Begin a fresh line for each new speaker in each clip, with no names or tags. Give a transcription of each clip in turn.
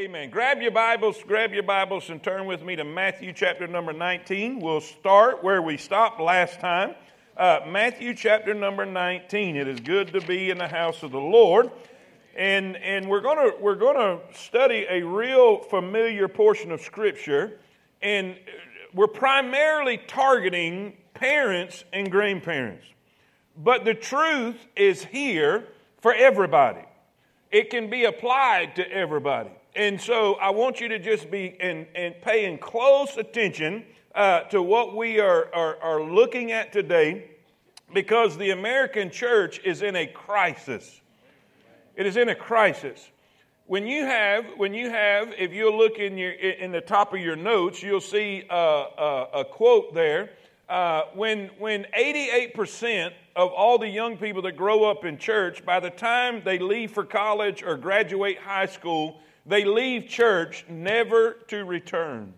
Amen. Grab your Bibles, grab your Bibles, and turn with me to Matthew chapter number 19. We'll start where we stopped last time. Uh, Matthew chapter number 19. It is good to be in the house of the Lord. And, and we're going we're gonna study a real familiar portion of Scripture. And we're primarily targeting parents and grandparents. But the truth is here for everybody, it can be applied to everybody. And so I want you to just be and, paying close attention uh, to what we are, are, are looking at today because the American church is in a crisis. It is in a crisis. When you have, when you have, if you look in your in the top of your notes, you'll see a, a, a quote there. Uh, when when 88% of all the young people that grow up in church, by the time they leave for college or graduate high school, they leave church never to return.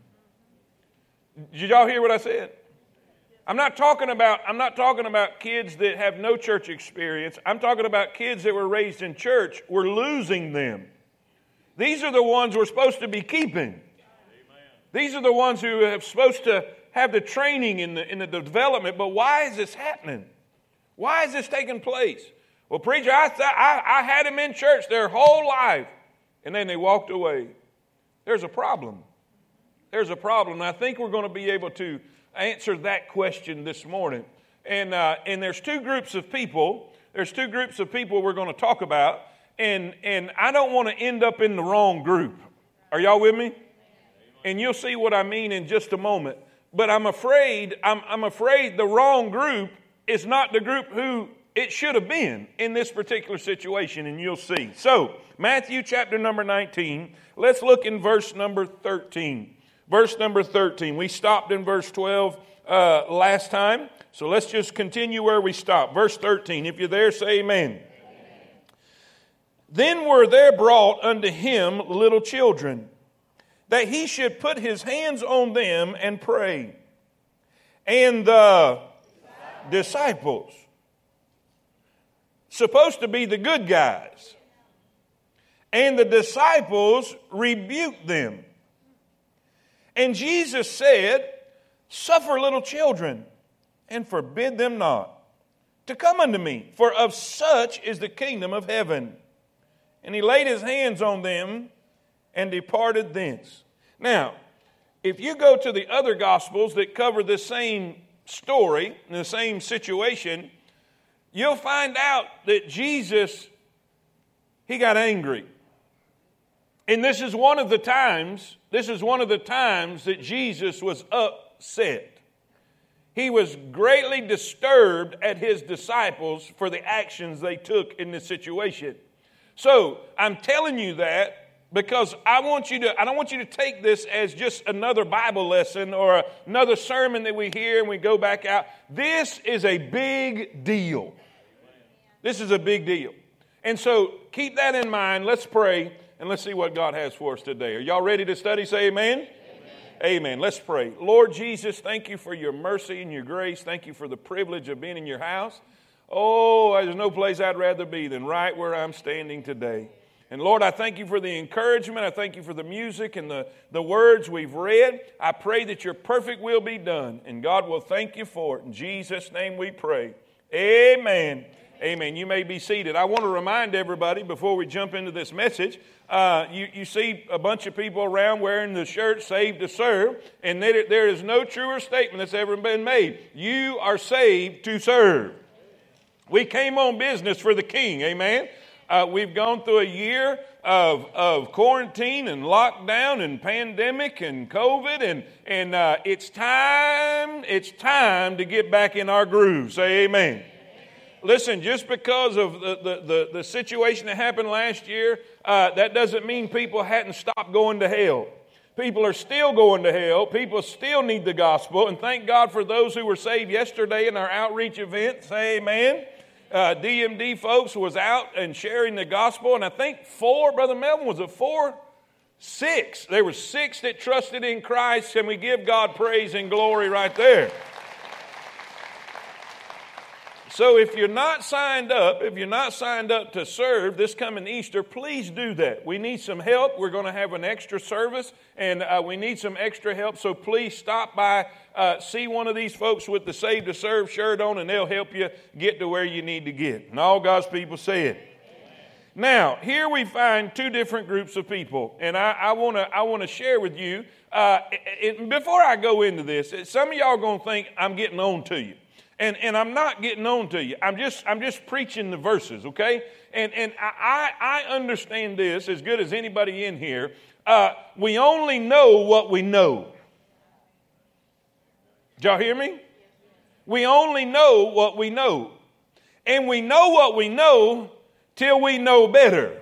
Did y'all hear what I said? I'm not talking about I'm not talking about kids that have no church experience. I'm talking about kids that were raised in church. We're losing them. These are the ones we're supposed to be keeping. These are the ones who are supposed to have the training in the, in the development. But why is this happening? Why is this taking place? Well, preacher, I, th- I, I had them in church their whole life and then they walked away. There's a problem. There's a problem. And I think we're going to be able to answer that question this morning. And, uh, and there's two groups of people. There's two groups of people we're going to talk about. And, and I don't want to end up in the wrong group. Are y'all with me? And you'll see what I mean in just a moment. But I'm afraid, I'm, I'm afraid the wrong group is not the group who it should have been in this particular situation, and you'll see. So, Matthew chapter number 19, let's look in verse number 13. Verse number 13. We stopped in verse 12 uh, last time, so let's just continue where we stopped. Verse 13. If you're there, say amen. amen. Then were there brought unto him little children, that he should put his hands on them and pray. And the disciples supposed to be the good guys. And the disciples rebuked them. And Jesus said, Suffer little children and forbid them not to come unto me, for of such is the kingdom of heaven. And he laid his hands on them and departed thence. Now, if you go to the other gospels that cover the same story, the same situation, you'll find out that Jesus, he got angry. And this is one of the times, this is one of the times that Jesus was upset. He was greatly disturbed at his disciples for the actions they took in this situation. So, I'm telling you that because I want you to I don't want you to take this as just another Bible lesson or another sermon that we hear and we go back out. This is a big deal. This is a big deal. And so keep that in mind. Let's pray and let's see what God has for us today. Are y'all ready to study? Say amen. Amen. amen. Let's pray. Lord Jesus, thank you for your mercy and your grace. Thank you for the privilege of being in your house. Oh, there's no place I'd rather be than right where I'm standing today. And Lord, I thank you for the encouragement. I thank you for the music and the, the words we've read. I pray that your perfect will be done. And God will thank you for it. In Jesus' name we pray. Amen. Amen. You may be seated. I want to remind everybody before we jump into this message uh, you, you see a bunch of people around wearing the shirt saved to serve, and there, there is no truer statement that's ever been made. You are saved to serve. We came on business for the king. Amen. Uh, we've gone through a year of, of quarantine and lockdown and pandemic and COVID, and, and uh, it's time, it's time to get back in our groove. Say amen. Listen, just because of the, the, the, the situation that happened last year, uh, that doesn't mean people hadn't stopped going to hell. People are still going to hell. People still need the gospel. And thank God for those who were saved yesterday in our outreach event. Say amen. Uh, DMD folks was out and sharing the gospel. And I think four, Brother Melvin, was it four? Six. There were six that trusted in Christ. And we give God praise and glory right there? So if you're not signed up, if you're not signed up to serve this coming Easter, please do that. We need some help. We're going to have an extra service, and uh, we need some extra help. So please stop by, uh, see one of these folks with the Save to Serve shirt on, and they'll help you get to where you need to get. And all God's people say it. Now, here we find two different groups of people, and I want to I want to share with you. Uh, it, before I go into this, some of y'all going to think I'm getting on to you, and and I'm not getting on to you. I'm just I'm just preaching the verses, okay? And and I I understand this as good as anybody in here. Uh, we only know what we know. Did y'all hear me? We only know what we know, and we know what we know till we know better.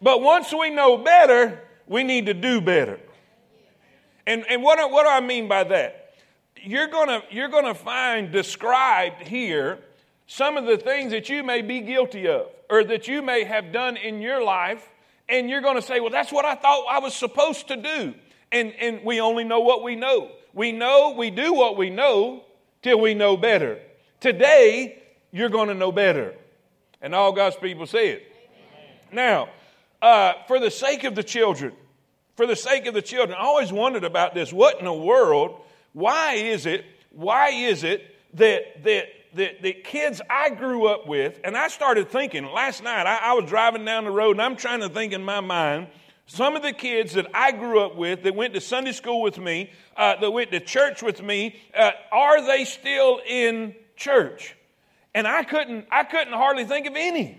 But once we know better, we need to do better. And, and what, what do I mean by that? You're going you're gonna find described here some of the things that you may be guilty of or that you may have done in your life, and you're going to say, Well, that's what I thought I was supposed to do. And, and we only know what we know. We know, we do what we know till we know better. Today, you're going to know better. And all God's people say it. Now, uh, for the sake of the children, for the sake of the children, I always wondered about this. What in the world? Why is it? Why is it that that that the kids I grew up with, and I started thinking last night, I, I, was driving down the road and I'm trying to think in my mind, some of the kids that I grew up with that went to Sunday school with me, uh, that went to church with me, uh, are they still in church? And I couldn't, I couldn't hardly think of any.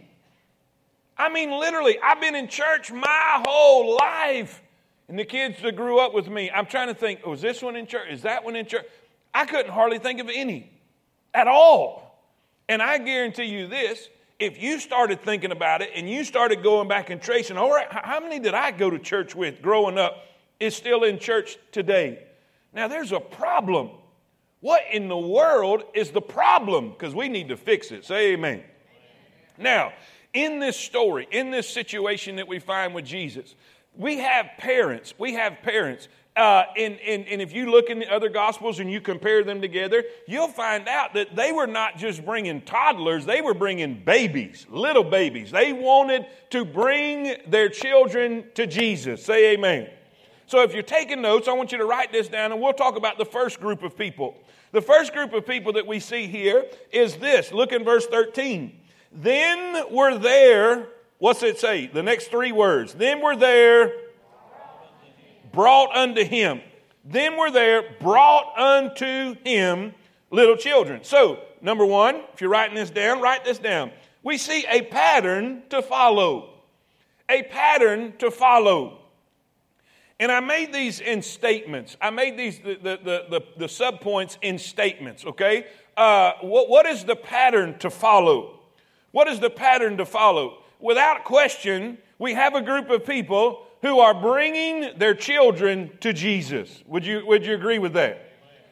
I mean, literally, I've been in church my whole life. And the kids that grew up with me, I'm trying to think, oh, this one in church? Is that one in church? I couldn't hardly think of any at all. And I guarantee you this if you started thinking about it and you started going back and tracing, all right, how many did I go to church with growing up is still in church today? Now, there's a problem. What in the world is the problem? Because we need to fix it. Say amen. amen. Now, in this story, in this situation that we find with Jesus, we have parents. We have parents. Uh, and, and, and if you look in the other gospels and you compare them together, you'll find out that they were not just bringing toddlers, they were bringing babies, little babies. They wanted to bring their children to Jesus. Say amen. So if you're taking notes, I want you to write this down and we'll talk about the first group of people. The first group of people that we see here is this. Look in verse 13. Then were there, what's it say? The next three words. Then were there brought unto him. Then were there brought unto him little children. So, number one, if you're writing this down, write this down. We see a pattern to follow. A pattern to follow. And I made these in statements. I made these, the, the, the, the subpoints in statements, okay? Uh, what, what is the pattern to follow? What is the pattern to follow? Without question, we have a group of people who are bringing their children to Jesus. Would you, would you agree with that?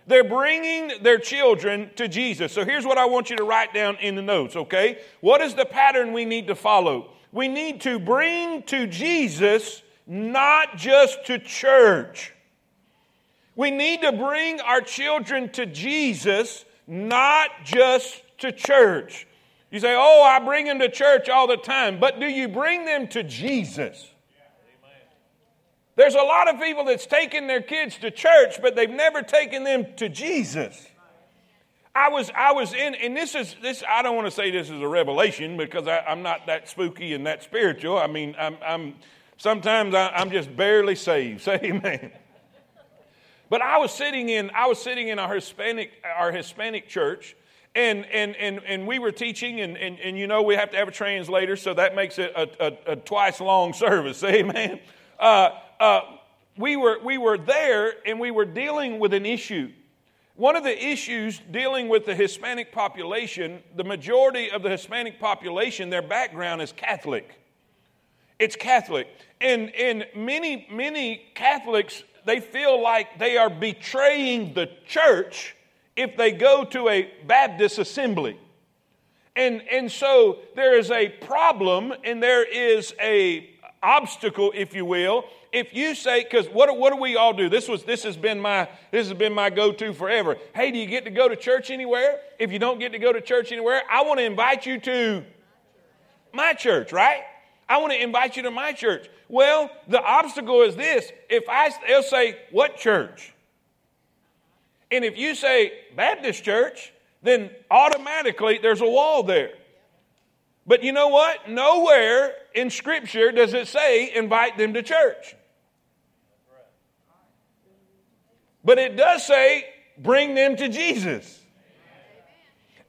They're bringing their children to Jesus. So here's what I want you to write down in the notes, okay? What is the pattern we need to follow? We need to bring to Jesus not just to church. We need to bring our children to Jesus, not just to church. You say, Oh, I bring them to church all the time, but do you bring them to Jesus? There's a lot of people that's taken their kids to church, but they've never taken them to Jesus. I was, I was in, and this is this. I don't want to say this is a revelation because I, am not that spooky and that spiritual. I mean, I'm, I'm Sometimes I, am just barely saved. Say amen. But I was sitting in, I was sitting in our Hispanic, our Hispanic church, and, and, and, and we were teaching, and, and, and you know we have to have a translator, so that makes it a, a, a twice long service. Amen. Uh, uh, we, were, we were there, and we were dealing with an issue. One of the issues dealing with the Hispanic population, the majority of the Hispanic population, their background is Catholic. It's Catholic. And, and many, many Catholics, they feel like they are betraying the church if they go to a Baptist assembly. And, and so there is a problem and there is a, obstacle, if you will, if you say, because what, what do we all do? This was this has been my this has been my go-to forever. Hey, do you get to go to church anywhere? If you don't get to go to church anywhere, I want to invite you to my church, right? I want to invite you to my church. Well, the obstacle is this. If I they'll say, What church? And if you say Baptist church, then automatically there's a wall there. But you know what? Nowhere in Scripture does it say invite them to church. But it does say bring them to Jesus.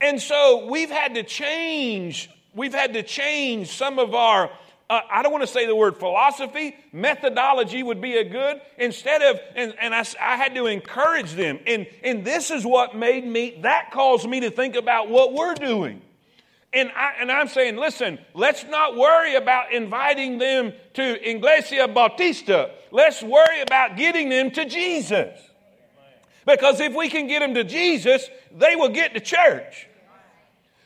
And so we've had to change, we've had to change some of our uh, I don't want to say the word philosophy, methodology would be a good, instead of, and, and I, I had to encourage them. And, and this is what made me, that caused me to think about what we're doing. And, I, and I'm saying, listen, let's not worry about inviting them to Iglesia Bautista. Let's worry about getting them to Jesus. Because if we can get them to Jesus, they will get to church.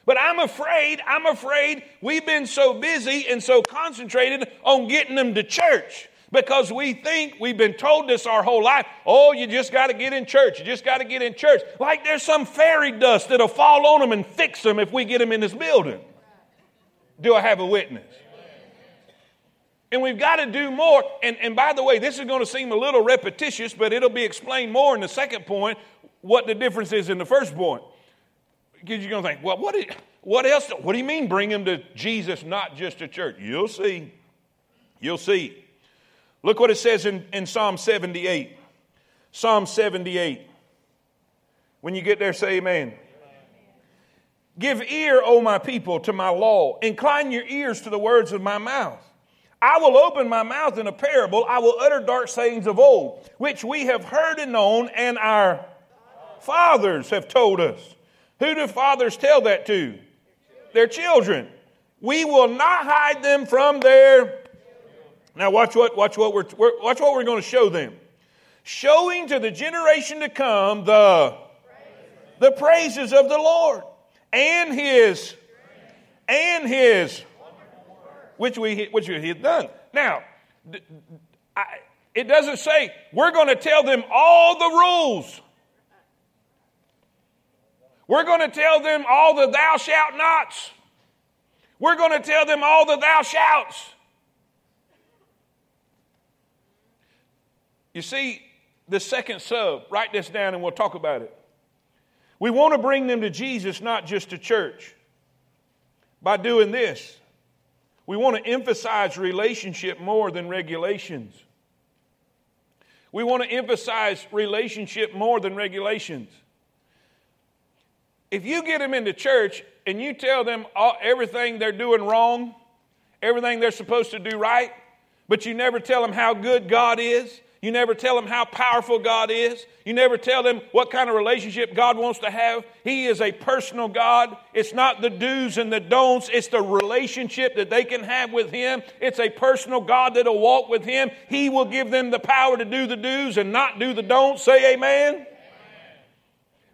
But I'm afraid, I'm afraid we've been so busy and so concentrated on getting them to church because we think we've been told this our whole life. Oh, you just got to get in church. You just got to get in church. Like there's some fairy dust that'll fall on them and fix them if we get them in this building. Do I have a witness? And we've got to do more. And, and by the way, this is going to seem a little repetitious, but it'll be explained more in the second point what the difference is in the first point. Because you're going to think, well, what, is, what else? What do you mean bring them to Jesus, not just to church? You'll see. You'll see. Look what it says in, in Psalm 78. Psalm 78. When you get there, say amen. Give ear, O my people, to my law. Incline your ears to the words of my mouth. I will open my mouth in a parable. I will utter dark sayings of old, which we have heard and known, and our fathers have told us. Who do fathers tell that to? Their children. We will not hide them from their now watch what watch what we're, watch what we're going to show them. Showing to the generation to come the the praises of the Lord and his and his which we which he had done. Now, I, it doesn't say we're going to tell them all the rules. We're going to tell them all the thou shalt nots. We're going to tell them all the thou shouts. You see, the second sub, write this down and we'll talk about it. We want to bring them to Jesus, not just to church. By doing this, we want to emphasize relationship more than regulations. We want to emphasize relationship more than regulations. If you get them into church and you tell them all, everything they're doing wrong, everything they're supposed to do right, but you never tell them how good God is, you never tell them how powerful God is. You never tell them what kind of relationship God wants to have. He is a personal God. It's not the do's and the don'ts, it's the relationship that they can have with Him. It's a personal God that'll walk with Him. He will give them the power to do the do's and not do the don'ts. Say amen.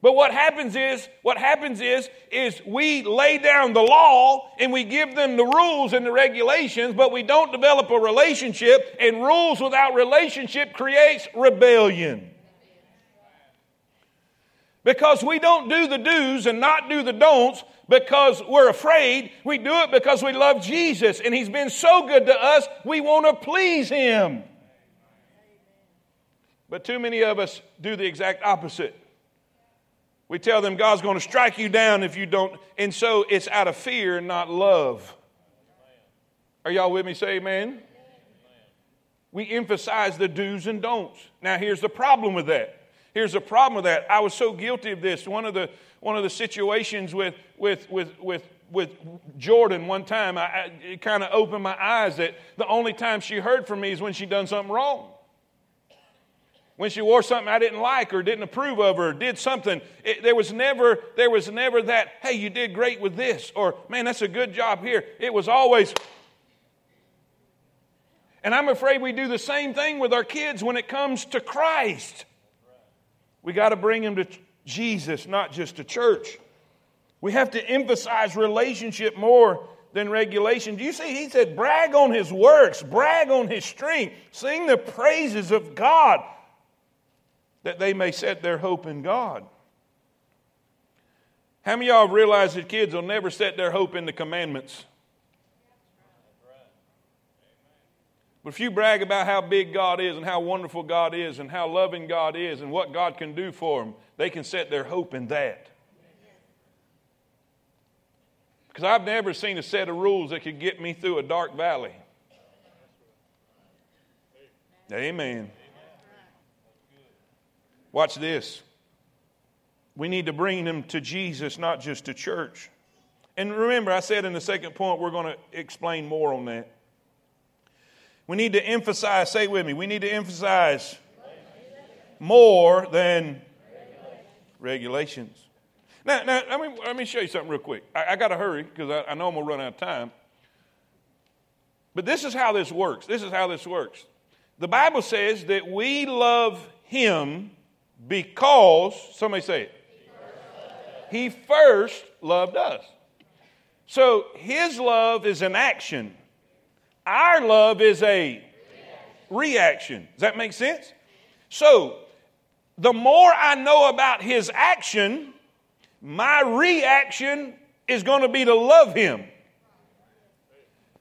But what happens is, what happens is, is we lay down the law and we give them the rules and the regulations, but we don't develop a relationship, and rules without relationship creates rebellion. Because we don't do the do's and not do the don'ts because we're afraid. We do it because we love Jesus and He's been so good to us, we want to please Him. But too many of us do the exact opposite. We tell them God's going to strike you down if you don't. And so it's out of fear, and not love. Are y'all with me? Say amen. We emphasize the do's and don'ts. Now, here's the problem with that. Here's the problem with that. I was so guilty of this. One of the, one of the situations with, with, with, with, with Jordan one time, I, I it kind of opened my eyes that the only time she heard from me is when she done something wrong when she wore something I didn't like or didn't approve of or did something, it, there was never there was never that, hey, you did great with this or man, that's a good job here. It was always and I'm afraid we do the same thing with our kids when it comes to Christ. We got to bring them to Jesus, not just to church. We have to emphasize relationship more than regulation. Do you see? He said, brag on his works, brag on his strength, sing the praises of God, that they may set their hope in God. How many of y'all realize that kids will never set their hope in the commandments? But if you brag about how big God is and how wonderful God is and how loving God is and what God can do for them, they can set their hope in that. Because I've never seen a set of rules that could get me through a dark valley. Amen. Watch this. We need to bring them to Jesus, not just to church. And remember, I said in the second point, we're going to explain more on that. We need to emphasize, say with me, we need to emphasize more than regulations. Now, now let, me, let me show you something real quick. I, I got to hurry because I, I know I'm going to run out of time. But this is how this works. This is how this works. The Bible says that we love Him because, somebody say it, He first loved us. So His love is an action, our love is a reaction. Does that make sense? So, the more I know about His action, my reaction is going to be to love him.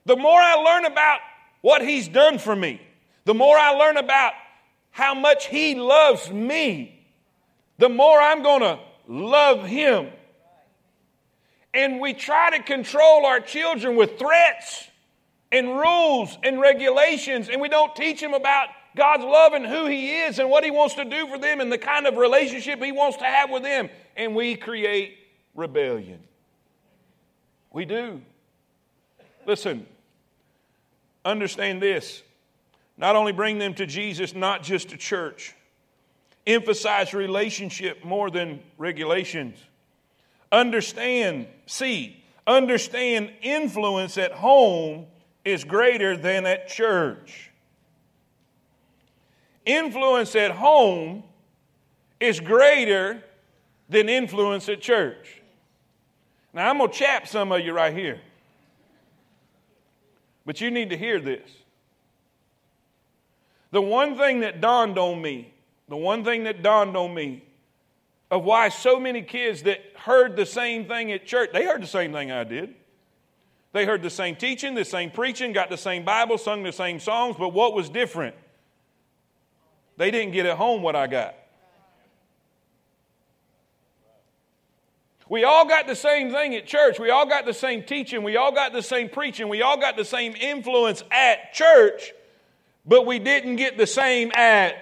The more I learn about what he's done for me, the more I learn about how much he loves me, the more I'm going to love him. And we try to control our children with threats and rules and regulations, and we don't teach them about God's love and who He is and what He wants to do for them and the kind of relationship He wants to have with them. And we create rebellion. We do. Listen, understand this. Not only bring them to Jesus, not just to church. Emphasize relationship more than regulations. Understand, see, understand influence at home is greater than at church influence at home is greater than influence at church. Now, I'm going to chap some of you right here. But you need to hear this. The one thing that dawned on me, the one thing that dawned on me of why so many kids that heard the same thing at church, they heard the same thing I did. They heard the same teaching, the same preaching, got the same Bible, sung the same songs, but what was different? They didn't get at home what I got. We all got the same thing at church. We all got the same teaching. We all got the same preaching. We all got the same influence at church, but we didn't get the same at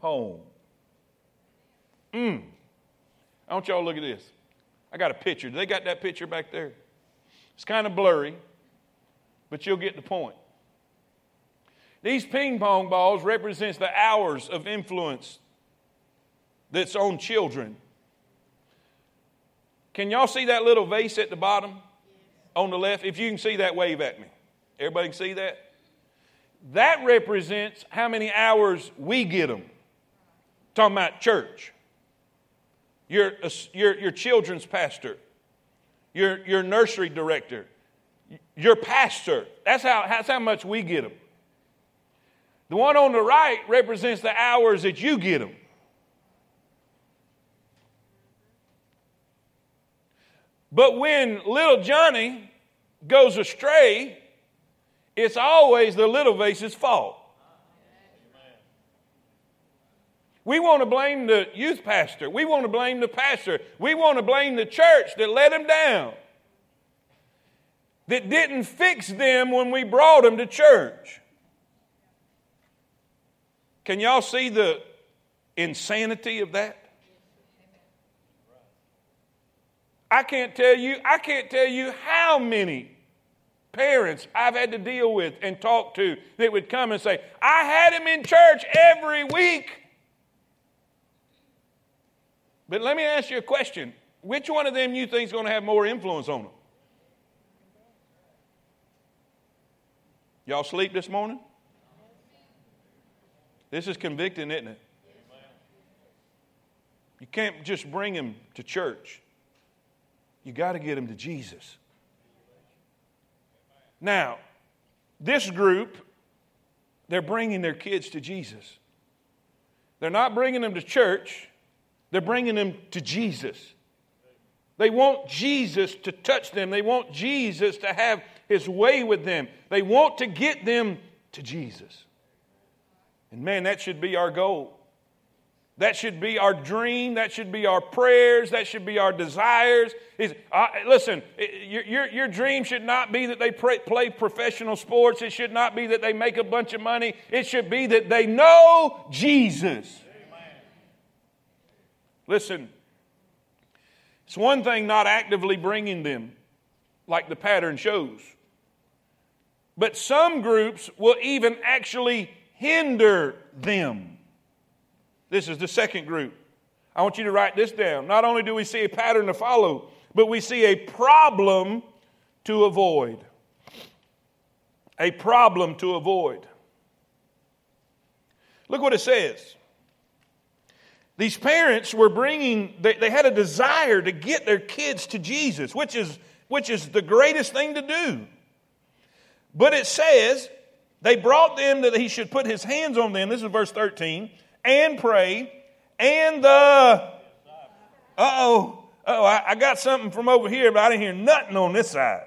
home. Mm. I want y'all to look at this. I got a picture. They got that picture back there. It's kind of blurry, but you'll get the point. These ping pong balls represents the hours of influence that's on children. Can y'all see that little vase at the bottom on the left? If you can see that, wave at me. Everybody can see that? That represents how many hours we get them. Talking about church. Your, your, your children's pastor, your, your nursery director, your pastor. That's how, that's how much we get them. The one on the right represents the hours that you get them. But when little Johnny goes astray, it's always the little vase's fault. We want to blame the youth pastor. We want to blame the pastor. We want to blame the church that let him down, that didn't fix them when we brought them to church. Can y'all see the insanity of that? I can't tell you, I can't tell you how many parents I've had to deal with and talk to that would come and say, I had him in church every week. But let me ask you a question. Which one of them you think is going to have more influence on them? Y'all sleep this morning? This is convicting, isn't it? You can't just bring him to church. You got to get him to Jesus. Now, this group, they're bringing their kids to Jesus. They're not bringing them to church, they're bringing them to Jesus. They want Jesus to touch them. They want Jesus to have his way with them. They want to get them to Jesus. And man, that should be our goal. That should be our dream. That should be our prayers. That should be our desires. Uh, listen, your, your, your, dream should not be that they pray, play professional sports. It should not be that they make a bunch of money. It should be that they know Jesus. Amen. Listen, it's one thing not actively bringing them, like the pattern shows. But some groups will even actually hinder them. This is the second group. I want you to write this down. Not only do we see a pattern to follow, but we see a problem to avoid. A problem to avoid. Look what it says. These parents were bringing, they, they, had a desire to get their kids to Jesus, which is, which is the greatest thing to do. But it says they brought them that he should put his hands on them. This is verse 13 and pray, and the. Uh oh. Oh, I, I, got something from over here, but I didn't hear nothing on this side.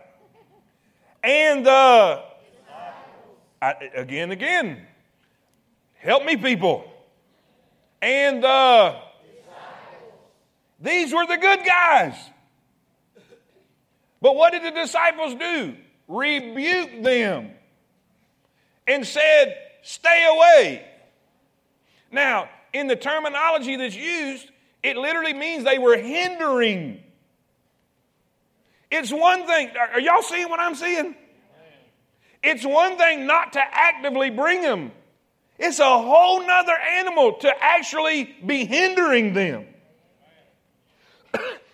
And the. I, again, again. Help me, people. And the. These were the good guys. But what did the disciples do? Rebuke them and said, Stay away. Now, in the terminology that's used, it literally means they were hindering. It's one thing, are y'all seeing what I'm seeing? It's one thing not to actively bring them, it's a whole nother animal to actually be hindering them.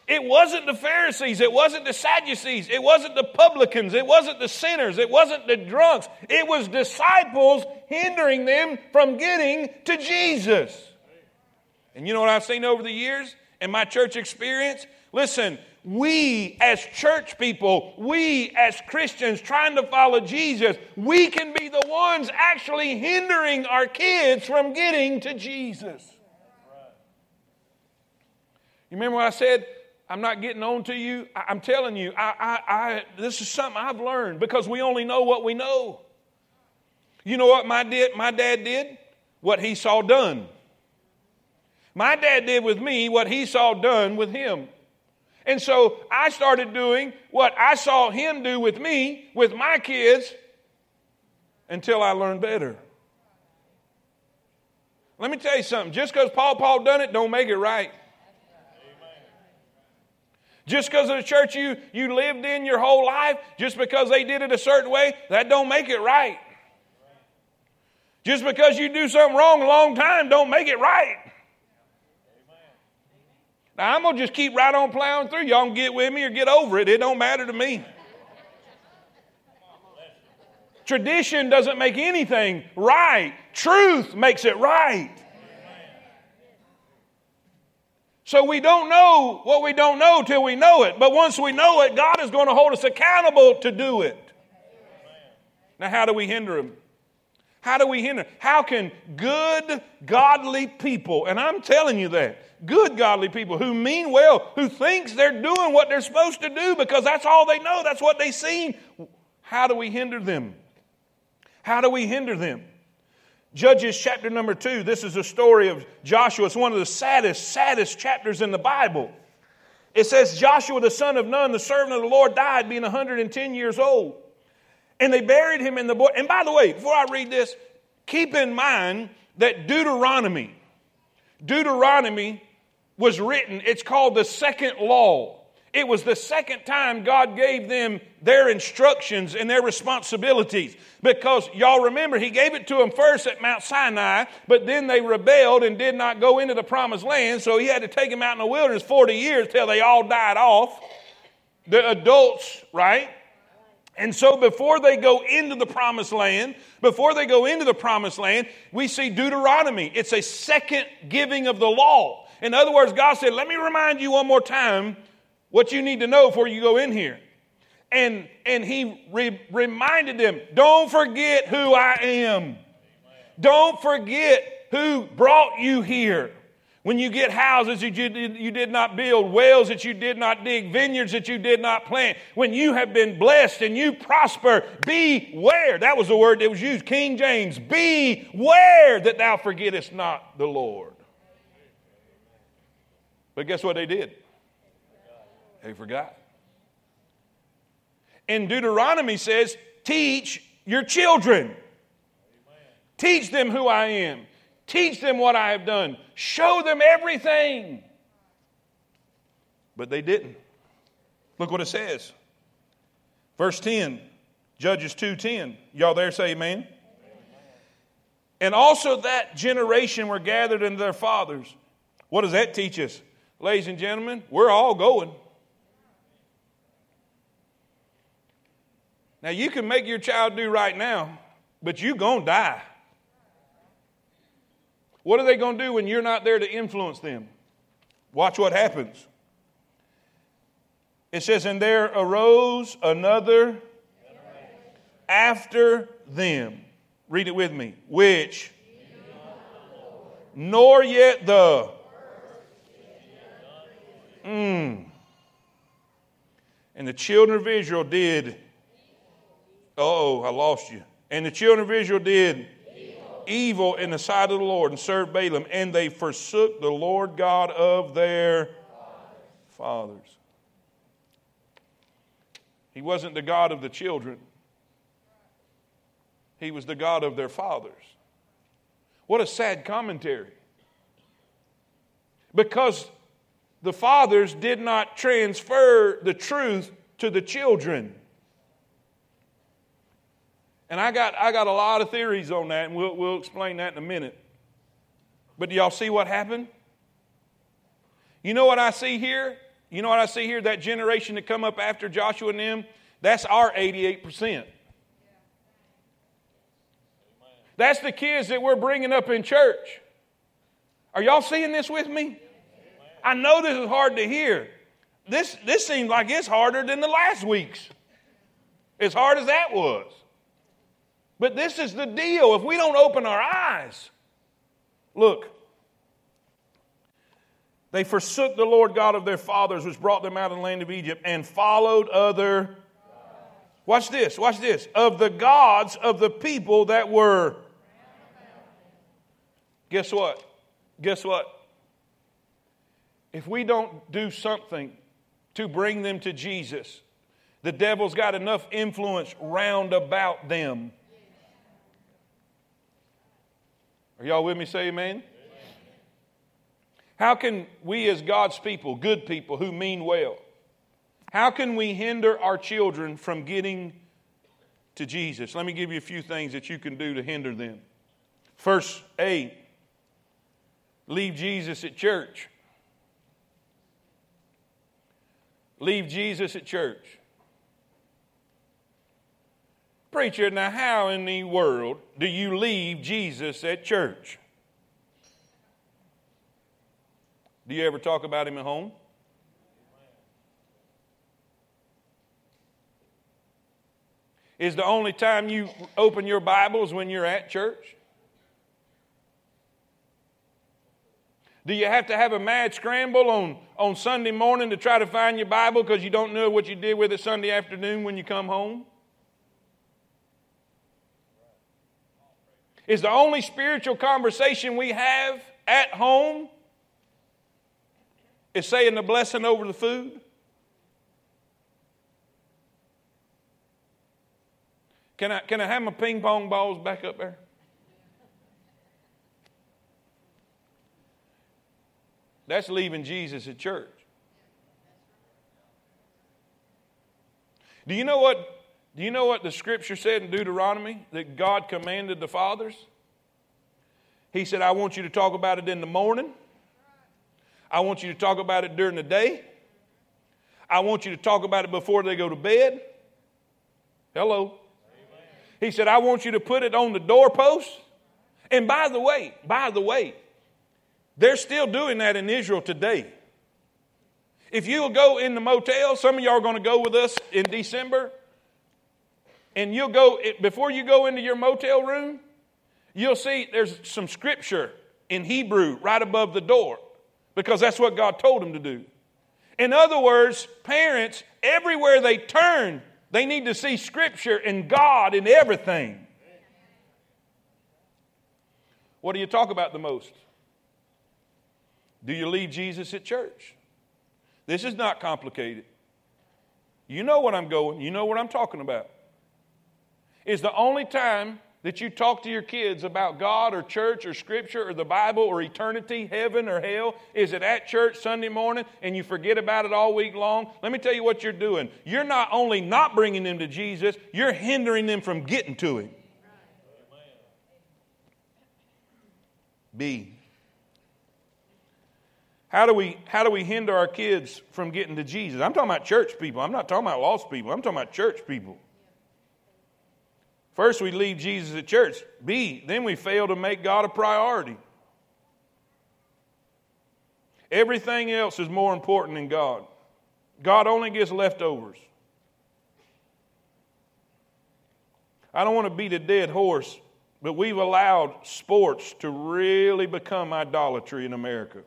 It wasn't the Pharisees. It wasn't the Sadducees. It wasn't the publicans. It wasn't the sinners. It wasn't the drunks. It was disciples hindering them from getting to Jesus. And you know what I've seen over the years in my church experience? Listen, we as church people, we as Christians trying to follow Jesus, we can be the ones actually hindering our kids from getting to Jesus. You remember what I said? I'm not getting on to you. I, am telling you, I, I, I, this is something I've learned because we only know what we know. You know what my, did, my dad did? What he saw done. My dad did with me what he saw done with him. And so I started doing what I saw him do with me, with my kids, until I learned better. Let me tell you something. Just because Paul Paul done it, don't make it right. Just because of the church you, you lived in your whole life, just because they did it a certain way, that don't make it right. Just because you do something wrong a long time, don't make it right. Now, I'm going to just keep right on plowing through. Y'all can get with me or get over it. It don't matter to me. Tradition doesn't make anything right. Truth makes it right. So we don't know what we don't know till we know it. But once we know it, God is going to hold us accountable to do it. Now, how do we hinder Him? How do we hinder? How can good, godly people, and I'm telling you that, good, godly people who mean well, who thinks they're doing what they're supposed to do because that's all they know, that's what they've seen, how do we hinder them? How do we hinder them? Judges chapter number two, this is a story of Joshua. It's one of the saddest, saddest chapters in the Bible. It says, Joshua, the son of Nun, the servant of the Lord, died being 110 years old. And they buried him in the. Bo- and by the way, before I read this, keep in mind that Deuteronomy, Deuteronomy was written, it's called the second law. It was the second time God gave them their instructions and their responsibilities. Because y'all remember, He gave it to them first at Mount Sinai, but then they rebelled and did not go into the promised land. So He had to take them out in the wilderness 40 years till they all died off. The adults, right? And so before they go into the promised land, before they go into the promised land, we see Deuteronomy. It's a second giving of the law. In other words, God said, Let me remind you one more time what you need to know before you go in here. and, and he re- reminded them don't forget who I am. Don't forget who brought you here. When you get houses that you you did not build, wells that you did not dig, vineyards that you did not plant, when you have been blessed and you prosper, beware. That was the word that was used, King James. Beware that thou forgettest not the Lord. But guess what they did? They forgot. And Deuteronomy says, teach your children. Teach them who I am. Teach them what I have done. Show them everything. But they didn't. Look what it says. Verse 10, Judges 2:10. Y'all there say amen? And also that generation were gathered into their fathers. What does that teach us? Ladies and gentlemen, we're all going. Now you can make your child do right now, but you're going to die. What are they going to do when you're not there to influence them? Watch what happens. It says, And there arose another after them. Read it with me. Which, nor yet the. Mm. And the children of Israel did. Oh, I lost you. And the children of Israel did evil in the sight of the Lord and served Baalim, and they forsook the Lord God of their fathers. He wasn't the God of the children, he was the God of their fathers. What a sad commentary. Because the fathers did not transfer the truth to the children. And I got, I got a lot of theories on that, and we'll, we'll explain that in a minute. But do y'all see what happened? You know what I see here? You know what I see here? That generation that come up after Joshua and them, that's our 88%. That's the kids that we're bringing up in church. Are y'all seeing this with me? I know this is hard to hear. This, this seems like it's harder than the last week's. As hard as that was. But this is the deal. If we don't open our eyes, look, they forsook the Lord God of their fathers, which brought them out of the land of Egypt, and followed other. Watch this, watch this. Of the gods of the people that were. Guess what? Guess what? If we don't do something to bring them to Jesus, the devil's got enough influence round about them Are y'all with me? Say amen. amen. How can we, as God's people, good people who mean well, how can we hinder our children from getting to Jesus? Let me give you a few things that you can do to hinder them. First, A, leave Jesus at church. Leave Jesus at church. Preacher, now how in the world do you leave Jesus at church? Do you ever talk about him at home? Is the only time you open your Bibles when you're at church? Do you have to have a mad scramble on, on Sunday morning to try to find your Bible because you don't know what you did with it Sunday afternoon when you come home? Is the only spiritual conversation we have at home is saying the blessing over the food? Can I, can I have my ping pong balls back up there? That's leaving Jesus at church. Do you know what do you know what the scripture said in Deuteronomy that God commanded the fathers? He said, I want you to talk about it in the morning. I want you to talk about it during the day. I want you to talk about it before they go to bed. Hello. Amen. He said, I want you to put it on the doorpost. And by the way, by the way, they're still doing that in Israel today. If you'll go in the motel, some of y'all are going to go with us in December, and you'll go, before you go into your motel room, you'll see there's some scripture in Hebrew right above the door because that's what God told them to do. In other words, parents, everywhere they turn, they need to see scripture and God in everything. What do you talk about the most? Do you leave Jesus at church? This is not complicated. You know what I'm going, you know what I'm talking about. Is the only time that you talk to your kids about God or church or scripture or the Bible or eternity, heaven or hell? Is it at church Sunday morning and you forget about it all week long? Let me tell you what you're doing. You're not only not bringing them to Jesus, you're hindering them from getting to Him. B. How do, we, how do we hinder our kids from getting to Jesus? I'm talking about church people. I'm not talking about lost people. I'm talking about church people. First, we leave Jesus at church. B, then we fail to make God a priority. Everything else is more important than God. God only gets leftovers. I don't want to beat a dead horse, but we've allowed sports to really become idolatry in America.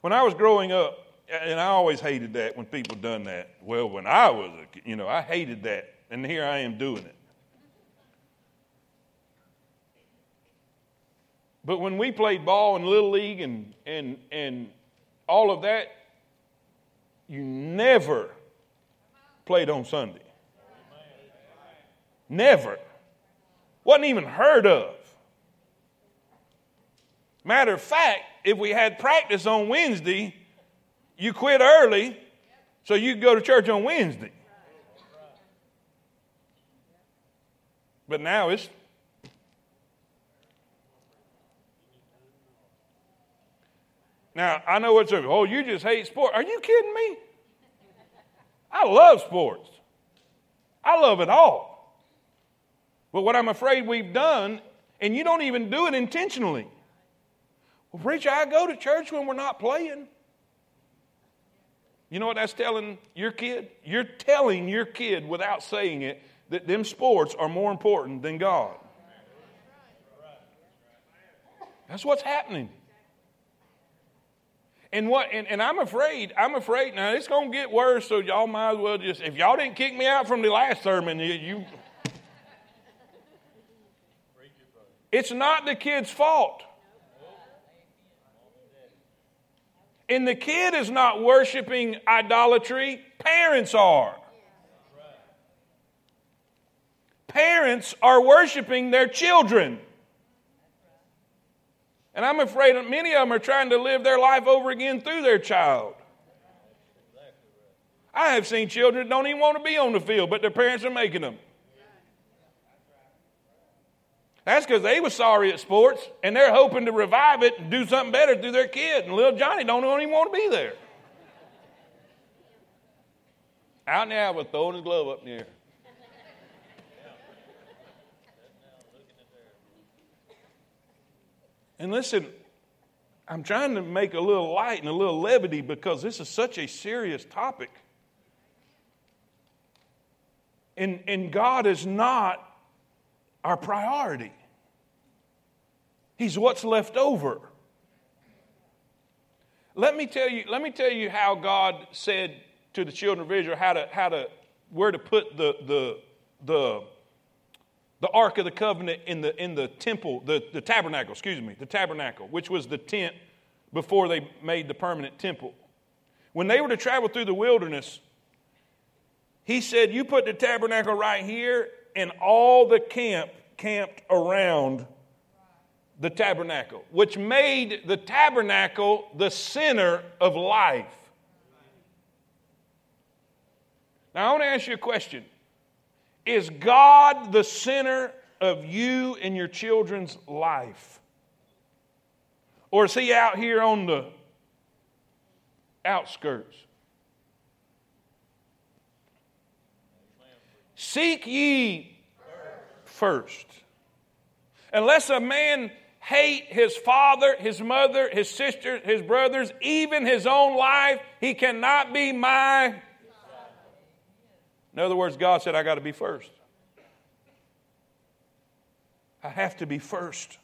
When I was growing up, and I always hated that when people done that. Well, when I was, a, kid, you know, I hated that, and here I am doing it. But when we played ball in little league and and and all of that, you never played on Sunday. Never. Wasn't even heard of. Matter of fact, if we had practice on Wednesday, you quit early so you could go to church on Wednesday. But now it's Now, I know what's oh, you just hate sport. Are you kidding me? I love sports. I love it all. But what I'm afraid we've done, and you don't even do it intentionally. Well, preacher, I go to church when we're not playing. You know what that's telling your kid? You're telling your kid without saying it that them sports are more important than God. That's what's happening. And what and, and I'm afraid, I'm afraid now it's gonna get worse, so y'all might as well just if y'all didn't kick me out from the last sermon, you, you it's not the kid's fault. And the kid is not worshiping idolatry, parents are. Parents are worshiping their children. And I'm afraid many of them are trying to live their life over again through their child. I have seen children that don't even want to be on the field, but their parents are making them. That's because they were sorry at sports and they're hoping to revive it and do something better through their kid. And little Johnny don't even want to be there. Out the alley throwing his glove up in the air. And listen, I'm trying to make a little light and a little levity because this is such a serious topic. And, and God is not our priority. He's what's left over. Let me tell you, let me tell you how God said to the children of Israel how to, how to where to put the, the, the, the Ark of the Covenant in the, in the temple, the, the tabernacle, excuse me, the tabernacle, which was the tent before they made the permanent temple. When they were to travel through the wilderness, he said, You put the tabernacle right here, and all the camp camped around the tabernacle, which made the tabernacle the center of life. Now, I want to ask you a question Is God the center of you and your children's life? Or is He out here on the outskirts? Seek ye first. Unless a man hate his father, his mother, his sisters, his brothers, even his own life, he cannot be my. In other words, God said, I got to be first. I have to be first.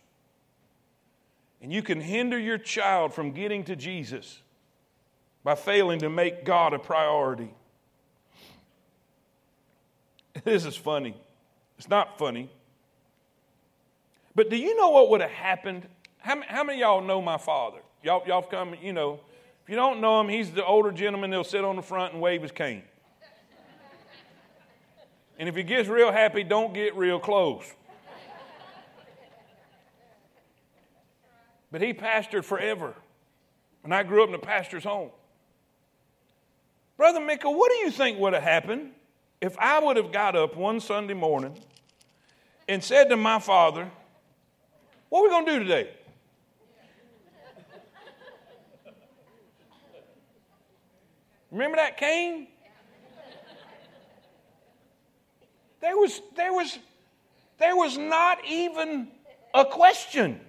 And you can hinder your child from getting to Jesus by failing to make God a priority. This is funny. It's not funny. But do you know what would have happened? How, how many y'all know my father? Y'all, y'all come, you know. If you don't know him, he's the older gentleman that'll sit on the front and wave his cane. And if he gets real happy, don't get real close. But he pastored forever. And I grew up in a pastor's home. Brother Mickle, what do you think would have happened if I would have got up one Sunday morning and said to my father, What are we going to do today? Remember that cane? There was, there was, there was not even a question.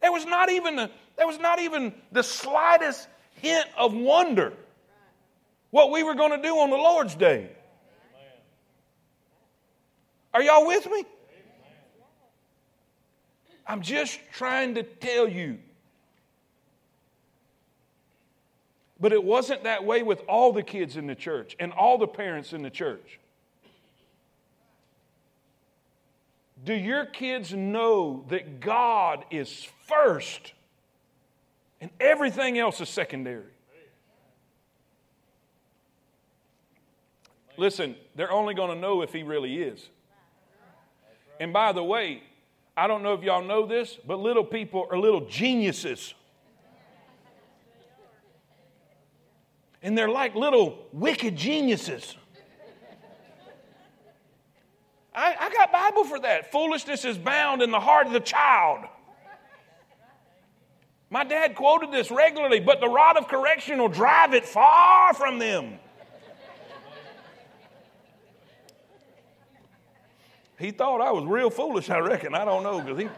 There was not even a, there was not even the slightest hint of wonder what we were going to do on the Lord's day. Are y'all with me? I'm just trying to tell you. But it wasn't that way with all the kids in the church and all the parents in the church. Do your kids know that God is first and everything else is secondary? Listen, they're only going to know if He really is. And by the way, I don't know if y'all know this, but little people are little geniuses. And they're like little wicked geniuses. I, I got Bible for that. Foolishness is bound in the heart of the child. My dad quoted this regularly, but the rod of correction will drive it far from them. He thought I was real foolish, I reckon. I don't know, because he.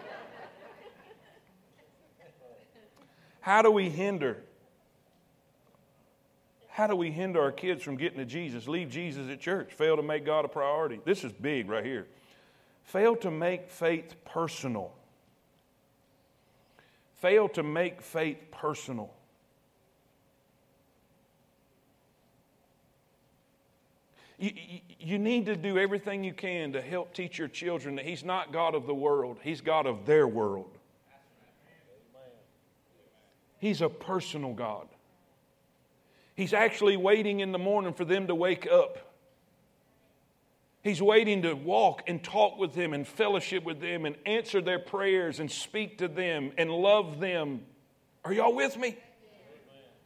How do we hinder how do we hinder our kids from getting to Jesus? Leave Jesus at church. Fail to make God a priority. This is big right here. Fail to make faith personal. Fail to make faith personal. You, you, need to do everything you can to help teach your children that He's not God of the world, He's God of their world. He's a personal God. He's actually waiting in the morning for them to wake up. He's waiting to walk and talk with them and fellowship with them and answer their prayers and speak to them and love them. Are y'all with me?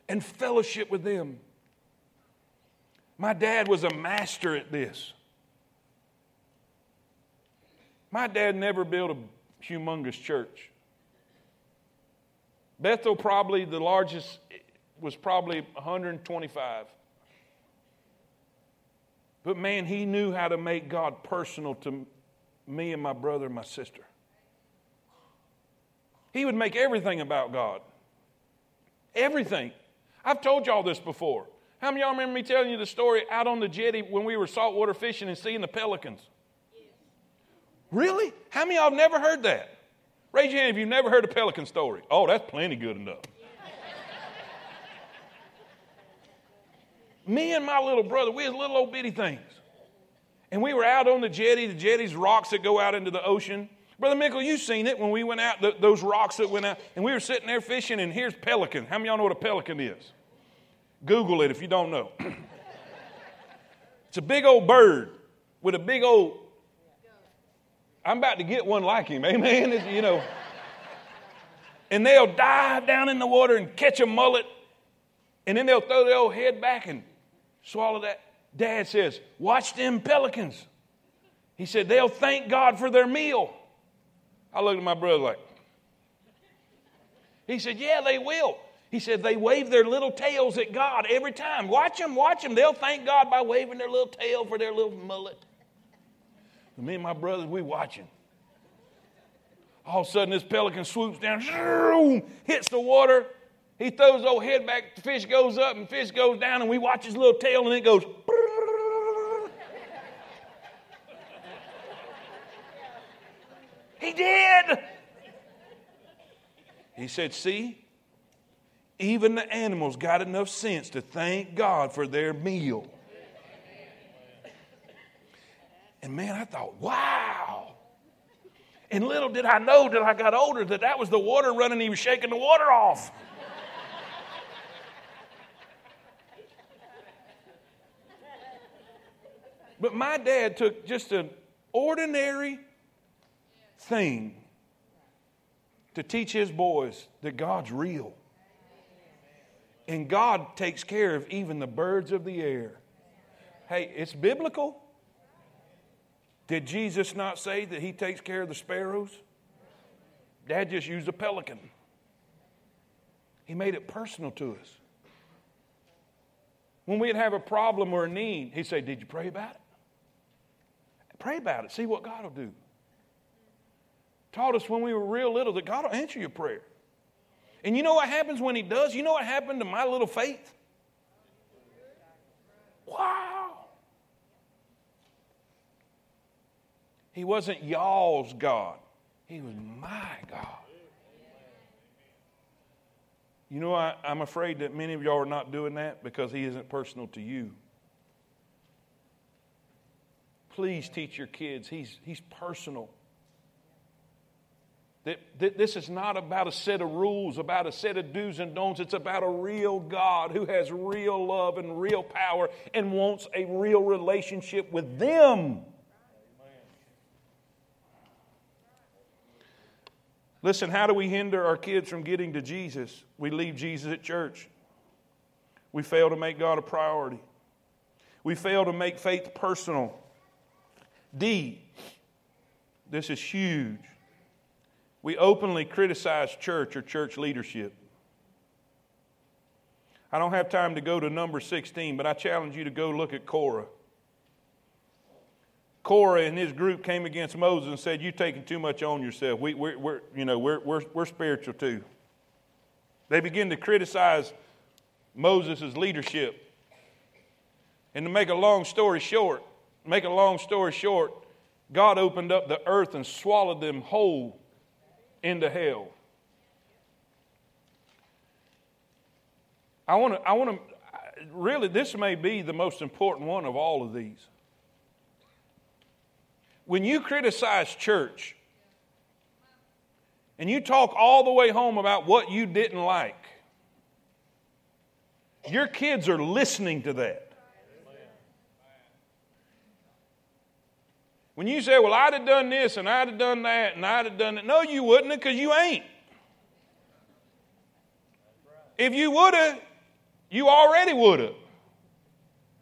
And fellowship with them. My dad was a master at this. My dad never built a humongous church. Bethel, probably the largest was probably 125. But man, he knew how to make God personal to me and my brother and my sister. He would make everything about God. Everything. I've told y'all this before. How many y'all remember me telling you the story out on the jetty when we were saltwater fishing and seeing the pelicans? Yes. Really? How many y'all have never heard that? Raise your hand if you've never heard a pelican story. Oh, that's plenty good enough. Me and my little brother, we was little old bitty things. And we were out on the jetty, the jetty's rocks that go out into the ocean. Brother Mickle, you've seen it when we went out, the, those rocks that went out, and we were sitting there fishing, and here's pelican. How many y'all know what a pelican is? Google it if you don't know. it's a big old bird with a big old. I'm about to get one like him, amen? It's, you know. And they'll dive down in the water and catch a mullet, and then they'll throw their old head back and swallow that. Dad says, Watch them pelicans. He said, They'll thank God for their meal. I looked at my brother like, He said, Yeah, they will. He said, They wave their little tails at God every time. Watch them, watch them. They'll thank God by waving their little tail for their little mullet. And me and my brothers, we watching. All of a sudden, this pelican swoops down, hits the water. He throws his old head back, the fish goes up, and fish goes down, and we watch his little tail, and it goes. he did. He said, See, even the animals got enough sense to thank God for their meal. And man, I thought, wow. And little did I know till I got older that that was the water running, he was shaking the water off. but my dad took just an ordinary thing to teach his boys that God's real. And God takes care of even the birds of the air. Hey, it's biblical. Did Jesus not say that he takes care of the sparrows? Dad just used a pelican. He made it personal to us. When we'd have a problem or a need, he'd say, Did you pray about it? Pray about it. See what God will do. Taught us when we were real little that God will answer your prayer. And you know what happens when He does? You know what happened to my little faith? Wow. He wasn't y'all's God, He was my God. You know, I, am afraid that many of y'all are not doing that because He isn't personal to you. Please teach your kids, He's, he's personal. This is not about a set of rules, about a set of do's and don'ts. It's about a real God who has real love and real power and wants a real relationship with them. Listen, how do we hinder our kids from getting to Jesus? We leave Jesus at church. We fail to make God a priority. We fail to make faith personal. D, this is huge. We openly criticize church or church leadership. I don't have time to go to number 16, but I challenge you to go look at Korah. Korah and his group came against Moses and said, You're taking too much on yourself. We, we're, we're, you know, we're, we're, we're spiritual too. They begin to criticize Moses' leadership. And to make a long story short, make a long story short, God opened up the earth and swallowed them whole into hell. I want to, I want to, really, this may be the most important one of all of these when you criticize church and you talk all the way home about what you didn't like, your kids are listening to that. When you say, Well, I'd have done this and I'd have done that and I'd have done that, no, you wouldn't because you ain't. If you would have, you already would have.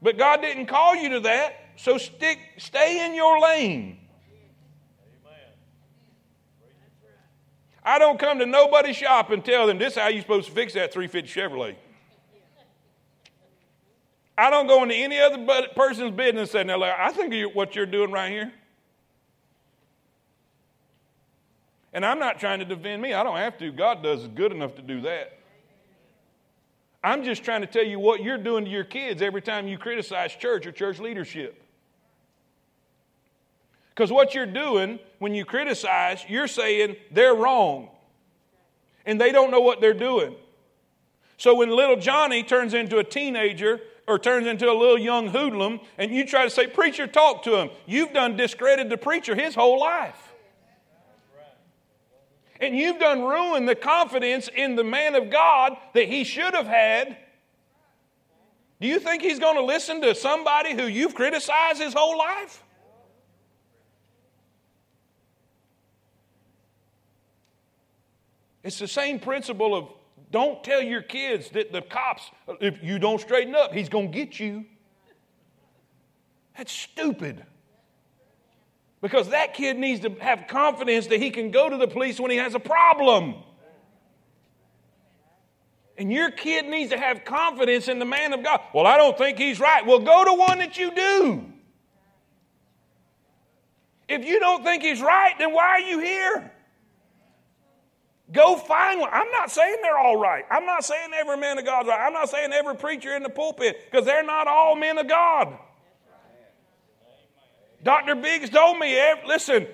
But God didn't call you to that. So stick, stay in your lane. I don't come to nobody's shop and tell them this is how you're supposed to fix that 350 Chevrolet. I don't go into any other person's business and say, now, I think what you're doing right here. And I'm not trying to defend me. I don't have to. God does good enough to do that. I'm just trying to tell you what you're doing to your kids every time you criticize church or church leadership. Because what you're doing when you criticize, you're saying they're wrong. And they don't know what they're doing. So when little Johnny turns into a teenager or turns into a little young hoodlum and you try to say, Preacher, talk to him, you've done discredited the preacher his whole life. And you've done ruined the confidence in the man of God that he should have had. Do you think he's going to listen to somebody who you've criticized his whole life? It's the same principle of don't tell your kids that the cops, if you don't straighten up, he's going to get you. That's stupid. Because that kid needs to have confidence that he can go to the police when he has a problem. And your kid needs to have confidence in the man of God. Well, I don't think he's right. Well, go to one that you do. If you don't think he's right, then why are you here? Go find one. I'm not saying they're all right. I'm not saying every man of God's right. I'm not saying every preacher in the pulpit because they're not all men of God. Dr. Biggs told me, listen,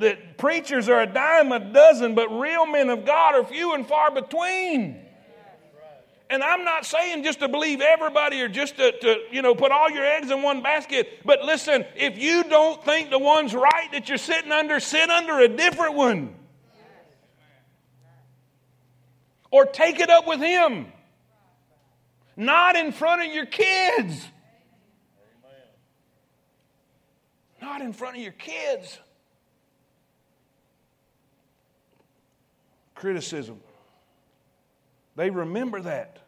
that preachers are a dime a dozen, but real men of God are few and far between. And I'm not saying just to believe everybody or just to, to, you know, put all your eggs in one basket. But listen, if you don't think the one's right that you're sitting under, sit under a different one. or take it up with Him. Not in front of your kids. Not in front of your kids. Criticism. They remember that.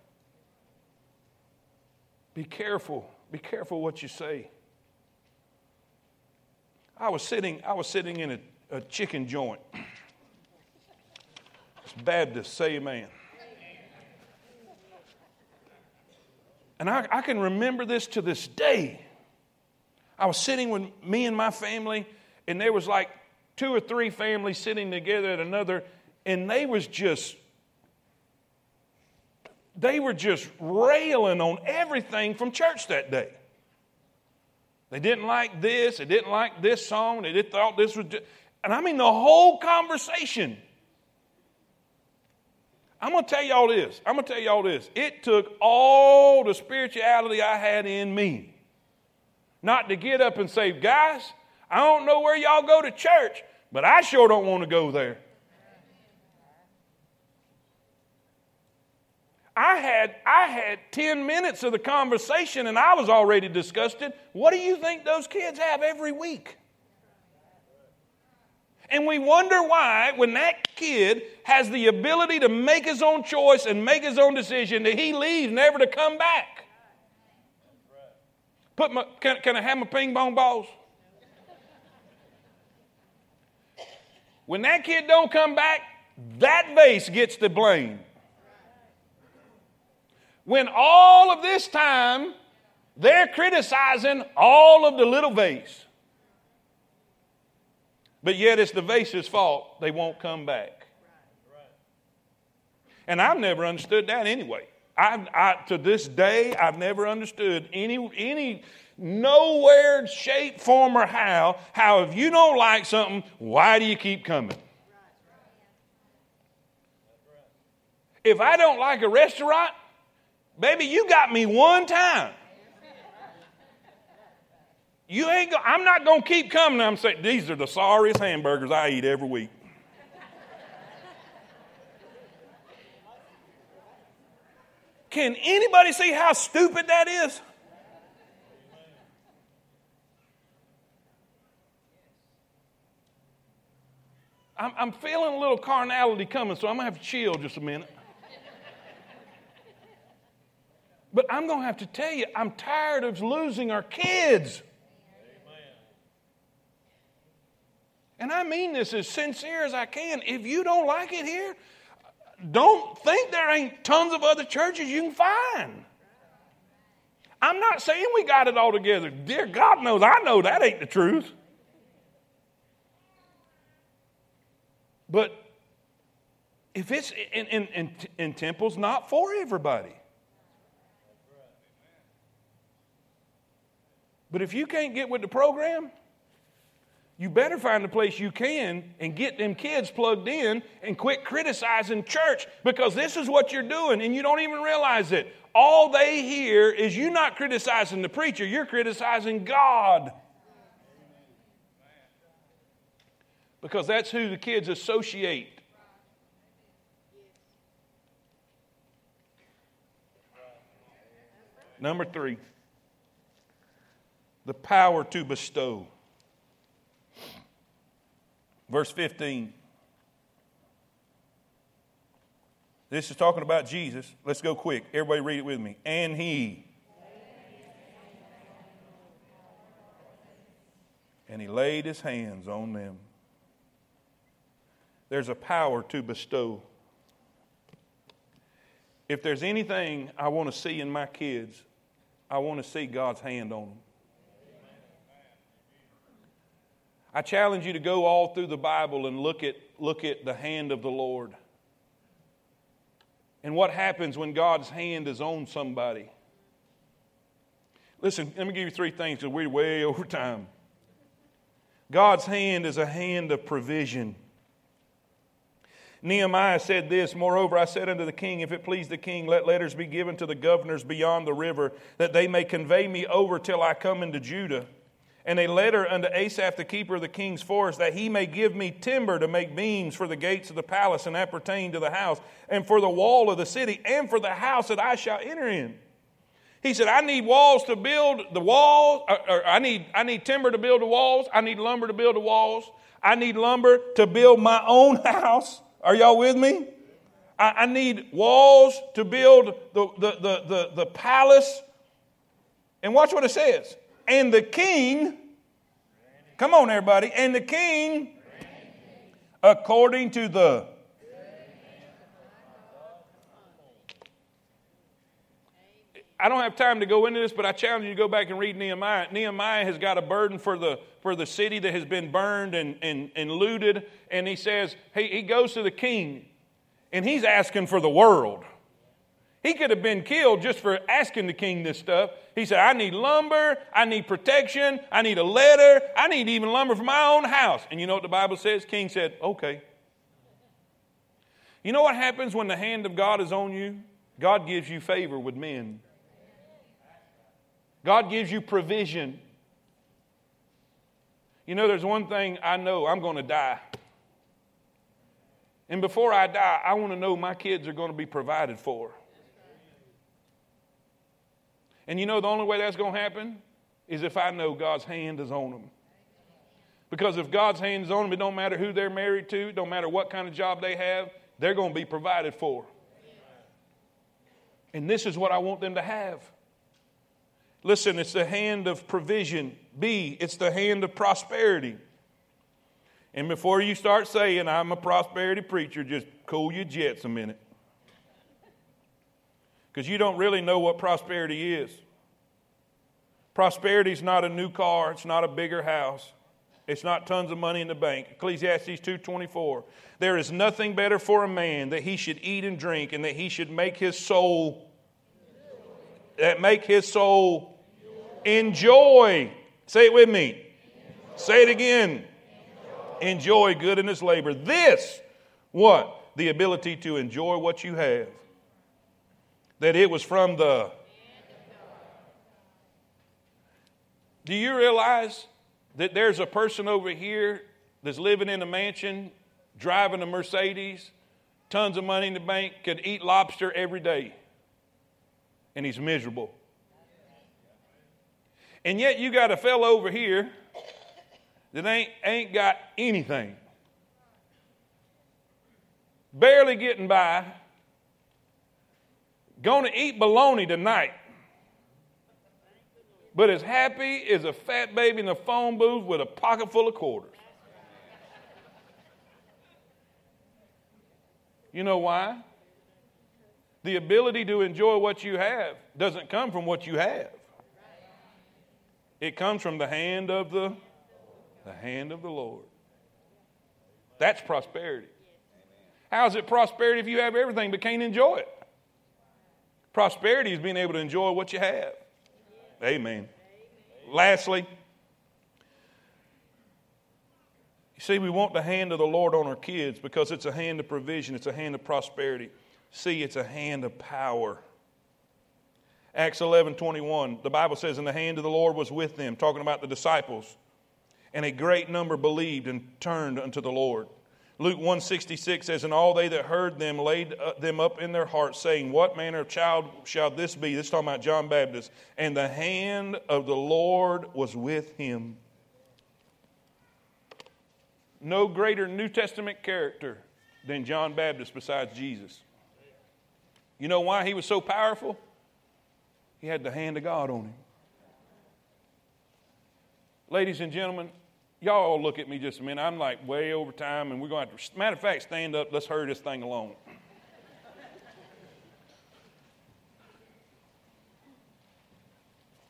Be careful. Be careful what you say. I was sitting, I was sitting in a, a chicken joint. Baptists, say amen. And I, I can remember this to this day. I was sitting with me and my family, and there was like two or three families sitting together at another, and they was just they were just railing on everything from church that day. They didn't like this, they didn't like this song, they thought this was, just, and I mean the whole conversation I'm to tell y'all this. I'm to tell y'all this. It took all the spirituality I had in me not to get up and say, guys, I don't know where y'all go to church, but I sure don't want to go there. I had, I had 10 minutes of the conversation and I was already disgusted. What do you think those kids have every week? And we wonder why, when that kid has the ability to make his own choice and make his own decision, that he leaves never to come back. Put my, can, can I have my ping pong balls? When that kid don't come back, that vase gets the blame. When all of this time they're criticizing all of the little vase. But yet it's the vase's fault they won't come back. And I've never understood that anyway. I, I, to this day, I've never understood any, any, nowhere, shape, form, or how, how if you don't like something, why do you keep coming? If I don't like a restaurant, baby, you got me one time. You ain't go, I'm not to keep coming. I'm saying, these are the sorriest hamburgers I eat every week. Can anybody see how stupid that is? I'm, I'm feeling a little carnality coming, so I'm going to have to chill just a minute. But I'm going to have to tell you, I'm tired of losing our kids. And I mean this as sincere as I can. If you don't like it here, don't think there ain't tons of other churches you can find. I'm not saying we got it all together. Dear God knows I know that ain't the truth. But if it's in, in, in, in temples, not for everybody. But if you can't get with the program, you better find a place you can and get them kids plugged in and quit criticizing church because this is what you're doing and you don't even realize it. All they hear is you not criticizing the preacher, you're criticizing God. Because that's who the kids associate. Number three, the power to bestow. Verse 15. This is talking about Jesus. Let's go quick. Everybody read it with me. And he. And he laid his hands on them. There's a power to bestow. If there's anything I want to see in my kids, I want to see God's hand on them. I challenge you to go all through the Bible and look at look at the hand of the Lord. And what happens when God's hand is on somebody? Listen, let me give you three things because we're way over time. God's hand is a hand of provision. Nehemiah said this Moreover, I said unto the king, If it please the king, let letters be given to the governors beyond the river, that they may convey me over till I come into Judah. And a letter unto Asaph, the keeper of the king's forest, that he may give me timber to make beams for the gates of the palace and appertain to the house, and for the wall of the city, and for the house that I shall enter in. He said, I need walls to build the walls, or, or I, need, I need timber to build the walls, I need lumber to build the walls, I need lumber to build my own house. Are y'all with me? I, I need walls to build the, the, the, the, the palace. And watch what it says. And the king, come on, everybody, and the king, according to the I don't have time to go into this, but I challenge you to go back and read Nehemiah. Nehemiah has got a burden for the, for the city that has been burned and, and, and looted. And he says, he, he goes to the king, and he's asking for the world. He could have been killed just for asking the king this stuff. He said, I need lumber, I need protection, I need a letter, I need even lumber for my own house. And you know what the Bible says? King said, Okay. You know what happens when the hand of God is on you? God gives you favor with men. God gives you provision. You know, there's one thing I know I'm going to die. And before I die, I want to know my kids are going to be provided for. And you know, the only way that's going to happen is if I know God's hand is on them. Because if God's hand is on them, it don't matter who they're married to, don't matter what kind of job they have, they're going to be provided for. And this is what I want them to have. Listen, it's the hand of provision. B, it's the hand of prosperity. And before you start saying, I'm a prosperity preacher, just cool your jets a minute. Because you don't really know what prosperity is. Prosperity is not a new car, it's not a bigger house. It's not tons of money in the bank. Ecclesiastes 2:24. There is nothing better for a man that he should eat and drink and that he should make his soul that make his soul Enjoy. Say it with me. Say it again. Enjoy good in his labor. This, what? The ability to enjoy what you have. That it was from the. Do you realize that there's a person over here that's living in a mansion, driving a Mercedes, tons of money in the bank, could eat lobster every day, and he's miserable? And yet you got a fellow over here that ain't, ain't got anything. Barely getting by. Going to eat bologna tonight. But as happy as a fat baby in a phone booth with a pocket full of quarters. You know why? The ability to enjoy what you have doesn't come from what you have. It comes from the hand of the, the hand of the Lord. That's prosperity. How is it prosperity if you have everything but can't enjoy it? Prosperity is being able to enjoy what you have. Amen. Lastly, you see, we want the hand of the Lord on our kids because it's a hand of provision, it's a hand of prosperity. See, it's a hand of power. Acts 11 21, the Bible says, And the hand of the Lord was with them, talking about the disciples. And a great number believed and turned unto the Lord. Luke 166 says, And all they that heard them laid uh, them up in their hearts, saying, What manner of child shall this be? This is talking about John Baptist. And the hand of the Lord was with him. No greater New Testament character than John Baptist besides Jesus. You know why he was so powerful? He had the hand of God on him. Ladies and gentlemen, y'all look at me just a minute. I'm like way over time, and we're going to have to, matter of fact, stand up. Let's hurry this thing along.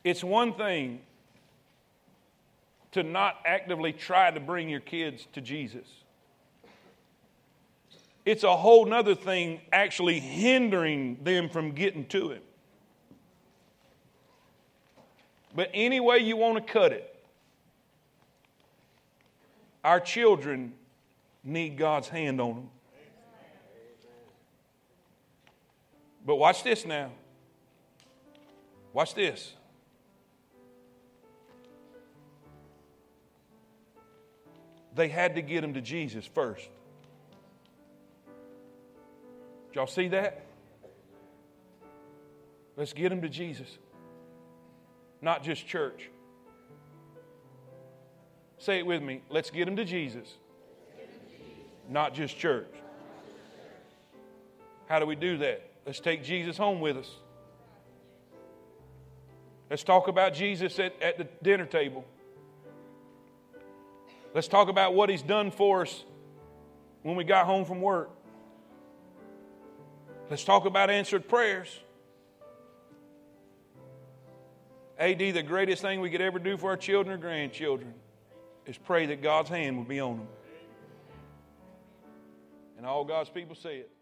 it's one thing to not actively try to bring your kids to Jesus. It's a whole nother thing actually hindering them from getting to Him. But any way you want to cut it, our children need God's hand on them. But watch this now. Watch this. They had to get him to Jesus first. Did y'all see that? Let's get him to Jesus, not just church. Say it with me. Let's get him to Jesus, not just church. How do we do that? Let's take Jesus home with us. Let's talk about Jesus at, at the dinner table. Let's talk about what he's done for us when we got home from work. Let's talk about answered prayers. AD, the greatest thing we could ever do for our children or grandchildren is pray that God's hand will be on them. And all God's people say it.